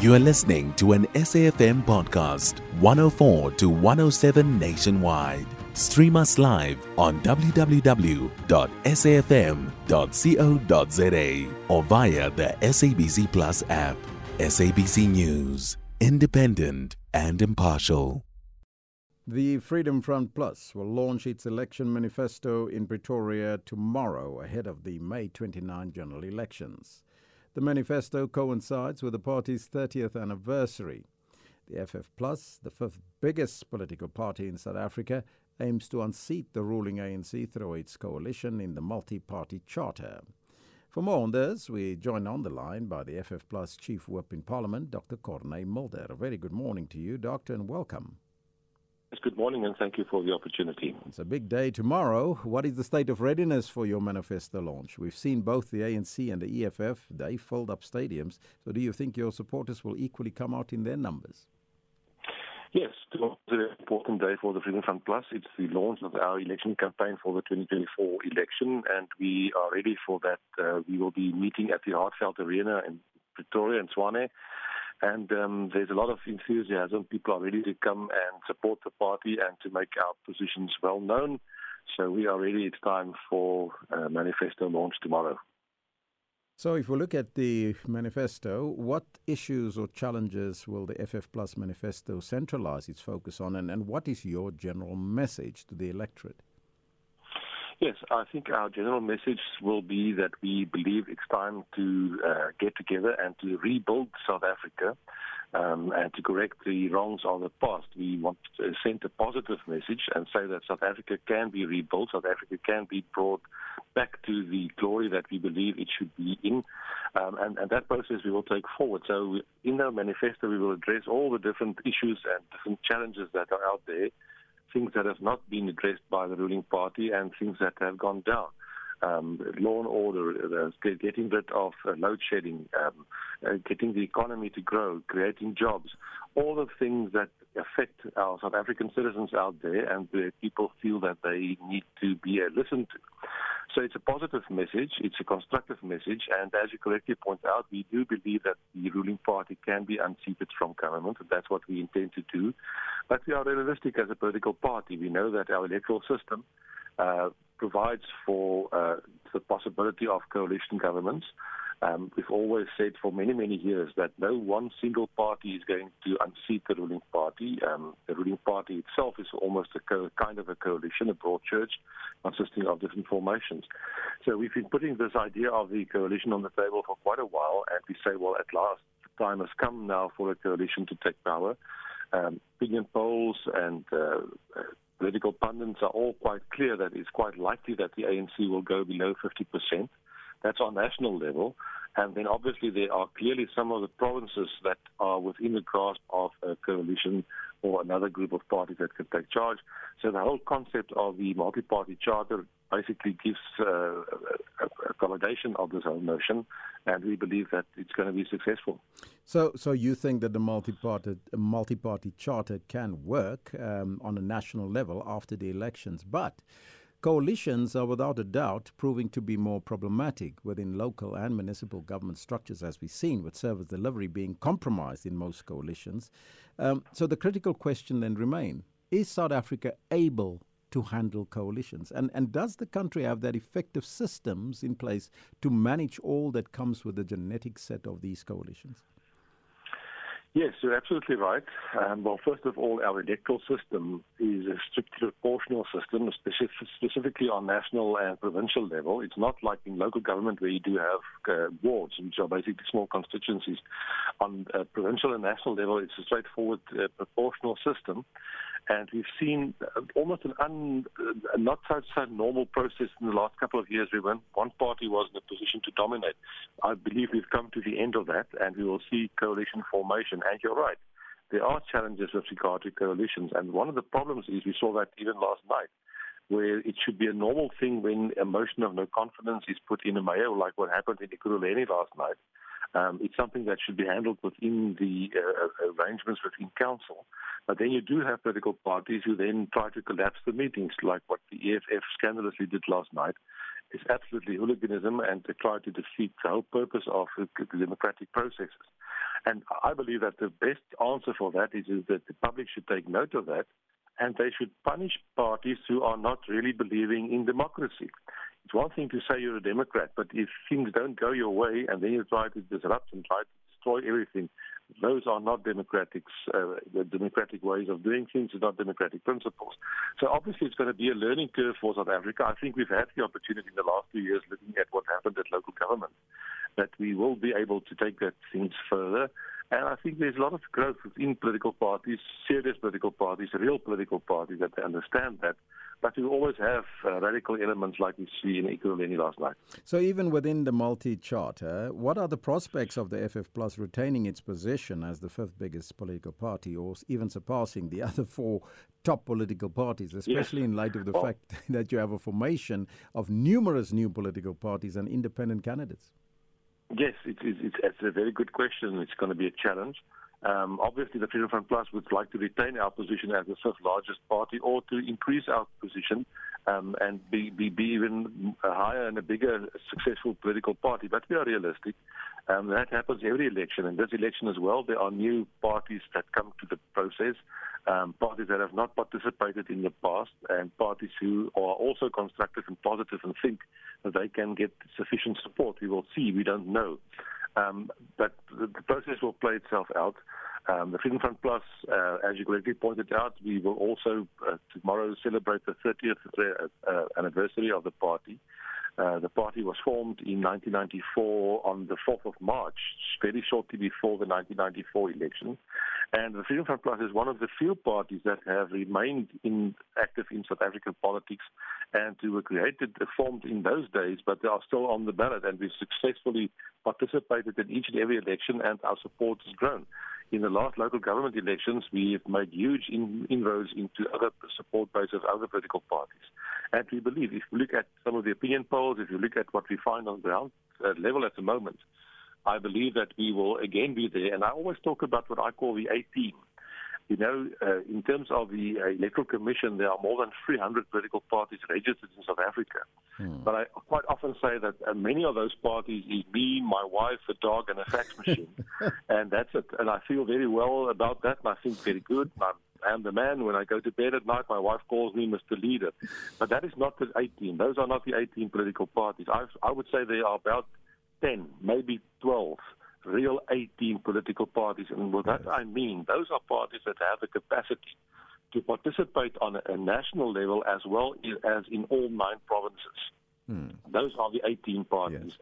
You are listening to an SAFM podcast, 104 to 107 nationwide. Stream us live on www.safm.co.za or via the SABC Plus app. SABC News, independent and impartial. The Freedom Front Plus will launch its election manifesto in Pretoria tomorrow ahead of the May 29 general elections. The manifesto coincides with the party's 30th anniversary. The FF Plus, the fifth biggest political party in South Africa, aims to unseat the ruling ANC through its coalition in the multi party charter. For more on this, we join on the line by the FF Plus Chief Whip in Parliament, Dr. Corné Mulder. A very good morning to you, Doctor, and welcome. Yes, good morning and thank you for the opportunity. It's a big day tomorrow. What is the state of readiness for your manifesto launch? We've seen both the ANC and the EFF, they filled up stadiums. So do you think your supporters will equally come out in their numbers? Yes, tomorrow is an important day for the Freedom Front Plus. It's the launch of our election campaign for the 2024 election, and we are ready for that. Uh, we will be meeting at the Heartfelt Arena in Pretoria and Tshwane and um, there's a lot of enthusiasm. People are ready to come and support the party and to make our positions well known. So we are ready. It's time for uh, manifesto launch tomorrow. So, if we look at the manifesto, what issues or challenges will the FF Plus manifesto centralize its focus on, and, and what is your general message to the electorate? Yes, I think our general message will be that we believe it's time to uh, get together and to rebuild South Africa um, and to correct the wrongs of the past. We want to send a positive message and say that South Africa can be rebuilt, South Africa can be brought back to the glory that we believe it should be in. Um, and, and, that process we will take forward. So, in our manifesto, we will address all the different issues and different challenges that are out there things that have not been addressed by the ruling party and things that have gone down. Um, law and order, uh, getting rid of uh, load shedding, um, uh, getting the economy to grow, creating jobs, all the things that affect our South African citizens out there and where people feel that they need to be uh, listened to. So it's a positive message, it's a constructive message, and as you correctly point out, we do believe that the ruling party can be unseated from government, and that's what we intend to do. But we are realistic as a political party. We know that our electoral system uh, provides for uh, the possibility of coalition governments. Um, we've always said for many, many years that no one single party is going to unseat the ruling party. Um, the ruling party itself is almost a co- kind of a coalition, a broad church consisting of different formations. So we've been putting this idea of the coalition on the table for quite a while, and we say, well, at last, the time has come now for a coalition to take power. Um, opinion polls and uh, political pundits are all quite clear that it's quite likely that the ANC will go below 50 percent. That's on national level. And then obviously there are clearly some of the provinces that are within the grasp of a coalition or another group of parties that can take charge. So the whole concept of the multi-party charter basically gives uh, accommodation of this whole notion, and we believe that it's going to be successful. So, so you think that the multi-party multi-party charter can work um, on a national level after the elections, but Coalitions are without a doubt proving to be more problematic within local and municipal government structures, as we've seen, with service delivery being compromised in most coalitions. Um, so the critical question then remains is South Africa able to handle coalitions? And, and does the country have that effective systems in place to manage all that comes with the genetic set of these coalitions? Yes, you're absolutely right. Um, well, first of all, our electoral system is a strictly proportional system, specific, specifically on national and provincial level. It's not like in local government where you do have uh, wards, which are basically small constituencies. On uh, provincial and national level, it's a straightforward uh, proportional system. And we've seen uh, almost an un, uh, not such a normal process in the last couple of years where one, one party was in a position to dominate. I believe we've come to the end of that and we will see coalition formation. And you're right, there are challenges with regard to coalitions. And one of the problems is we saw that even last night where it should be a normal thing when a motion of no confidence is put in a mayor, like what happened in Ekurhuleni last night. Um, it's something that should be handled within the uh, arrangements within council. But then you do have political parties who then try to collapse the meetings, like what the EFF scandalously did last night. It's absolutely hooliganism and to try to defeat the whole purpose of the democratic processes. And I believe that the best answer for that is, is that the public should take note of that and they should punish parties who are not really believing in democracy. It's one thing to say you're a Democrat, but if things don't go your way and then you try to disrupt and try to destroy everything, those are not democratic, uh, democratic ways of doing things, are not democratic principles. So obviously it's going to be a learning curve for South Africa. I think we've had the opportunity in the last two years looking at what happened at local government, that we will be able to take that things further. And I think there's a lot of growth within political parties, serious political parties, real political parties that understand that. But we always have uh, radical elements like we see in Ekurhuleni last night. So even within the multi-charter, what are the prospects of the FF Plus retaining its position as the fifth biggest political party or even surpassing the other four top political parties, especially yes. in light of the fact that you have a formation of numerous new political parties and independent candidates? Yes, it, it, it's, it's a very good question. It's going to be a challenge. Um, obviously, the Freedom Front Plus would like to retain our position as the fifth largest party or to increase our position um, and be, be, be even higher and a bigger successful political party. But we are realistic. Um, that happens every election. And this election as well, there are new parties that come to the process, um, parties that have not participated in the past, and parties who are also constructive and positive and think that they can get sufficient support. We will see. We don't know. Um, but the, the, process will play itself out. Um, the Freedom Front Plus, uh, as you correctly pointed out, we will also uh, tomorrow celebrate the 30th uh, uh, anniversary of the party. Uh, the party was formed in 1994 on the 4th of March, very shortly before the 1994 election. And the Freedom Front Plus is one of the few parties that have remained in, active in South African politics and who were created, formed in those days, but they are still on the ballot. And we've successfully participated in each and every election, and our support has grown. In the last local government elections, we have made huge in, inroads into other support bases of other political parties. And we believe, if you look at some of the opinion polls, if you look at what we find on the ground uh, level at the moment, I believe that we will again be there. And I always talk about what I call the A team. You know, uh, in terms of the uh, Electoral Commission, there are more than 300 political parties registered in South Africa. Hmm. But I quite often say that uh, many of those parties is me, my wife, a dog, and a fax machine. and that's it. And I feel very well about that, and I think very good. I'm I am the man. When I go to bed at night, my wife calls me Mr. Leader. But that is not the 18. Those are not the 18 political parties. I, I would say there are about 10, maybe 12 real 18 political parties. And with that, I mean those are parties that have the capacity to participate on a, a national level as well as in all nine provinces. Hmm. Those are the 18 parties. Yes.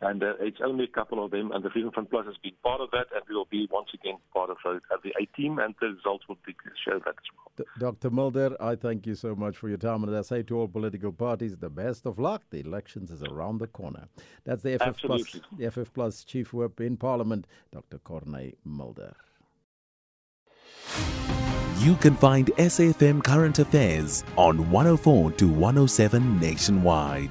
And uh, it's only a couple of them, and the Freedom Front Plus has been part of that, and we will be once again part of the, of the 18, and the results will be, show that as well. D- Dr. Mulder, I thank you so much for your time. And as I say to all political parties, the best of luck. The elections is around the corner. That's the FF, Plus, the FF Plus Chief Whip in Parliament, Dr. Corné Mulder. You can find SAFM Current Affairs on 104 to 107 nationwide.